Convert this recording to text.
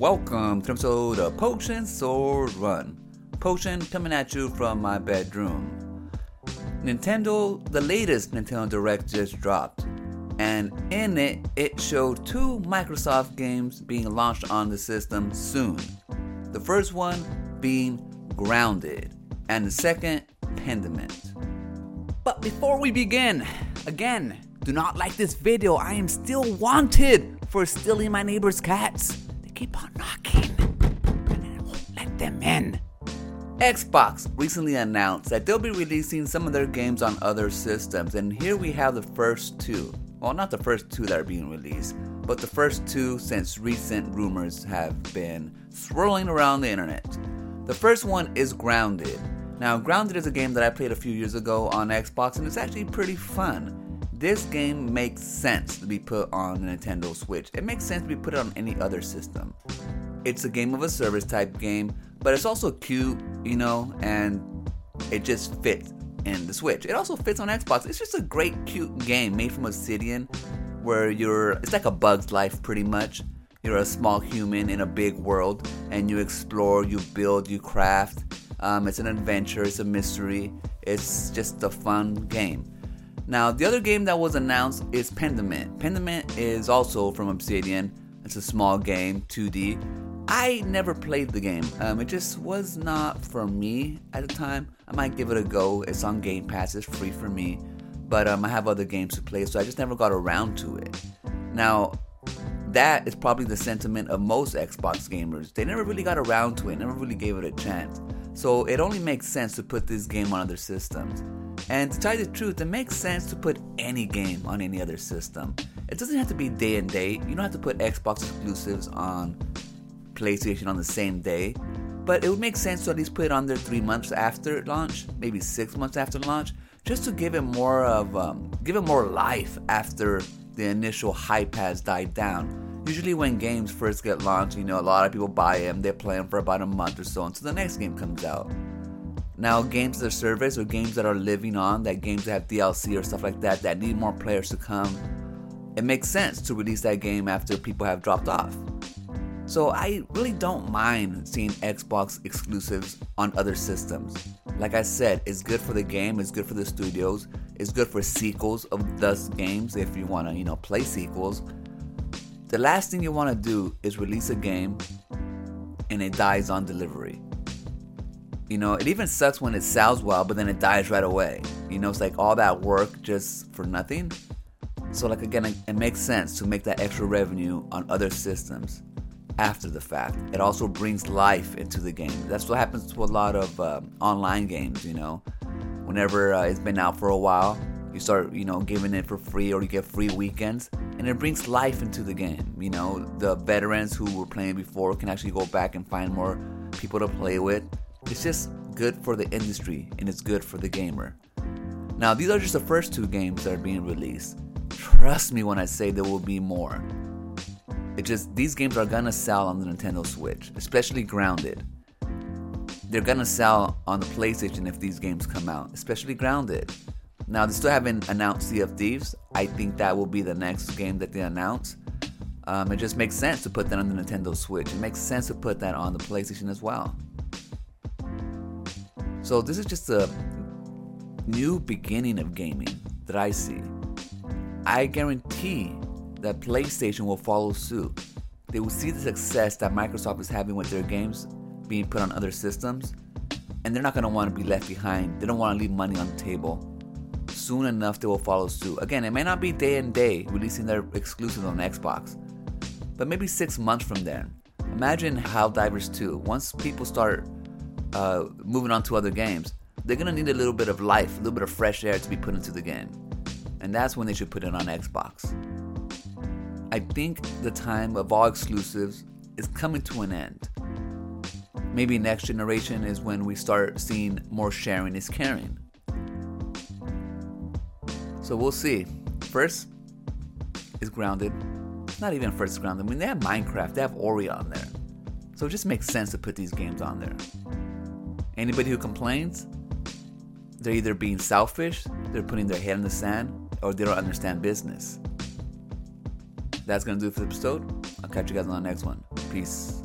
welcome to episode of Potion Sword Run. Potion coming at you from my bedroom. Nintendo, the latest Nintendo Direct just dropped, and in it, it showed two Microsoft games being launched on the system soon. The first one being Grounded, and the second, Pentiment. But before we begin, again, do not like this video. I am still wanted for stealing my neighbor's cats. Keep on knocking, won't let them in. Xbox recently announced that they'll be releasing some of their games on other systems, and here we have the first two. Well, not the first two that are being released, but the first two since recent rumors have been swirling around the internet. The first one is Grounded. Now, Grounded is a game that I played a few years ago on Xbox, and it's actually pretty fun. This game makes sense to be put on the Nintendo Switch. It makes sense to be put on any other system. It's a game of a service type game, but it's also cute, you know, and it just fits in the Switch. It also fits on Xbox. It's just a great, cute game made from Obsidian, where you're, it's like a bug's life pretty much. You're a small human in a big world, and you explore, you build, you craft. Um, it's an adventure, it's a mystery, it's just a fun game. Now, the other game that was announced is Pentiment. Pentiment is also from Obsidian. It's a small game, 2D. I never played the game. Um, it just was not for me at the time. I might give it a go. It's on Game Pass. It's free for me. But um, I have other games to play, so I just never got around to it. Now, that is probably the sentiment of most Xbox gamers. They never really got around to it, never really gave it a chance. So it only makes sense to put this game on other systems. And to tell you the truth, it makes sense to put any game on any other system. It doesn't have to be day and date. You don't have to put Xbox exclusives on PlayStation on the same day. But it would make sense to at least put it on there three months after launch, maybe six months after launch, just to give it more of um, give it more life after the initial hype has died down. Usually, when games first get launched, you know, a lot of people buy them, they play them for about a month or so until the next game comes out. Now, games that are service or games that are living on, that games that have DLC or stuff like that, that need more players to come, it makes sense to release that game after people have dropped off. So, I really don't mind seeing Xbox exclusives on other systems. Like I said, it's good for the game, it's good for the studios, it's good for sequels of those games if you want to, you know, play sequels the last thing you want to do is release a game and it dies on delivery. You know, it even sucks when it sells well, but then it dies right away. You know, it's like all that work just for nothing. So, like, again, it, makes sense to make that extra revenue on other systems after the fact. It also brings life into the game. That's what happens to a lot of uh, online games, you know. Whenever uh, it's been out for a while, you start, you know, giving it for free or you get free weekends and it brings life into the game. You know, the veterans who were playing before can actually go back and find more people to play with. It's just good for the industry and it's good for the gamer. Now, these are just the first two games that are being released. Trust me when I say there will be more. It just these games are gonna sell on the Nintendo Switch, especially Grounded. They're gonna sell on the PlayStation if these games come out, especially Grounded. Now, they still haven't announced Sea of Thieves. I think that will be the next game that they announce. Um, it just makes sense to put that on the Nintendo Switch. It makes sense to put that on the PlayStation as well. So, this is just a new beginning of gaming that I see. I guarantee that PlayStation will follow suit. They will see the success that Microsoft is having with their games being put on other systems, and they're not going to want to be left behind. They don't want to leave money on the table soon enough they will follow suit. Again, it may not be day and day releasing their exclusives on Xbox, but maybe six months from then. Imagine Helldivers 2. Once people start uh, moving on to other games, they're gonna need a little bit of life, a little bit of fresh air to be put into the game. And that's when they should put it on Xbox. I think the time of all exclusives is coming to an end. Maybe next generation is when we start seeing more sharing is caring. So we'll see. First is Grounded. Not even first Grounded. I mean, they have Minecraft, they have Ori on there. So it just makes sense to put these games on there. Anybody who complains, they're either being selfish, they're putting their head in the sand, or they don't understand business. That's gonna do it for the episode. I'll catch you guys on the next one. Peace.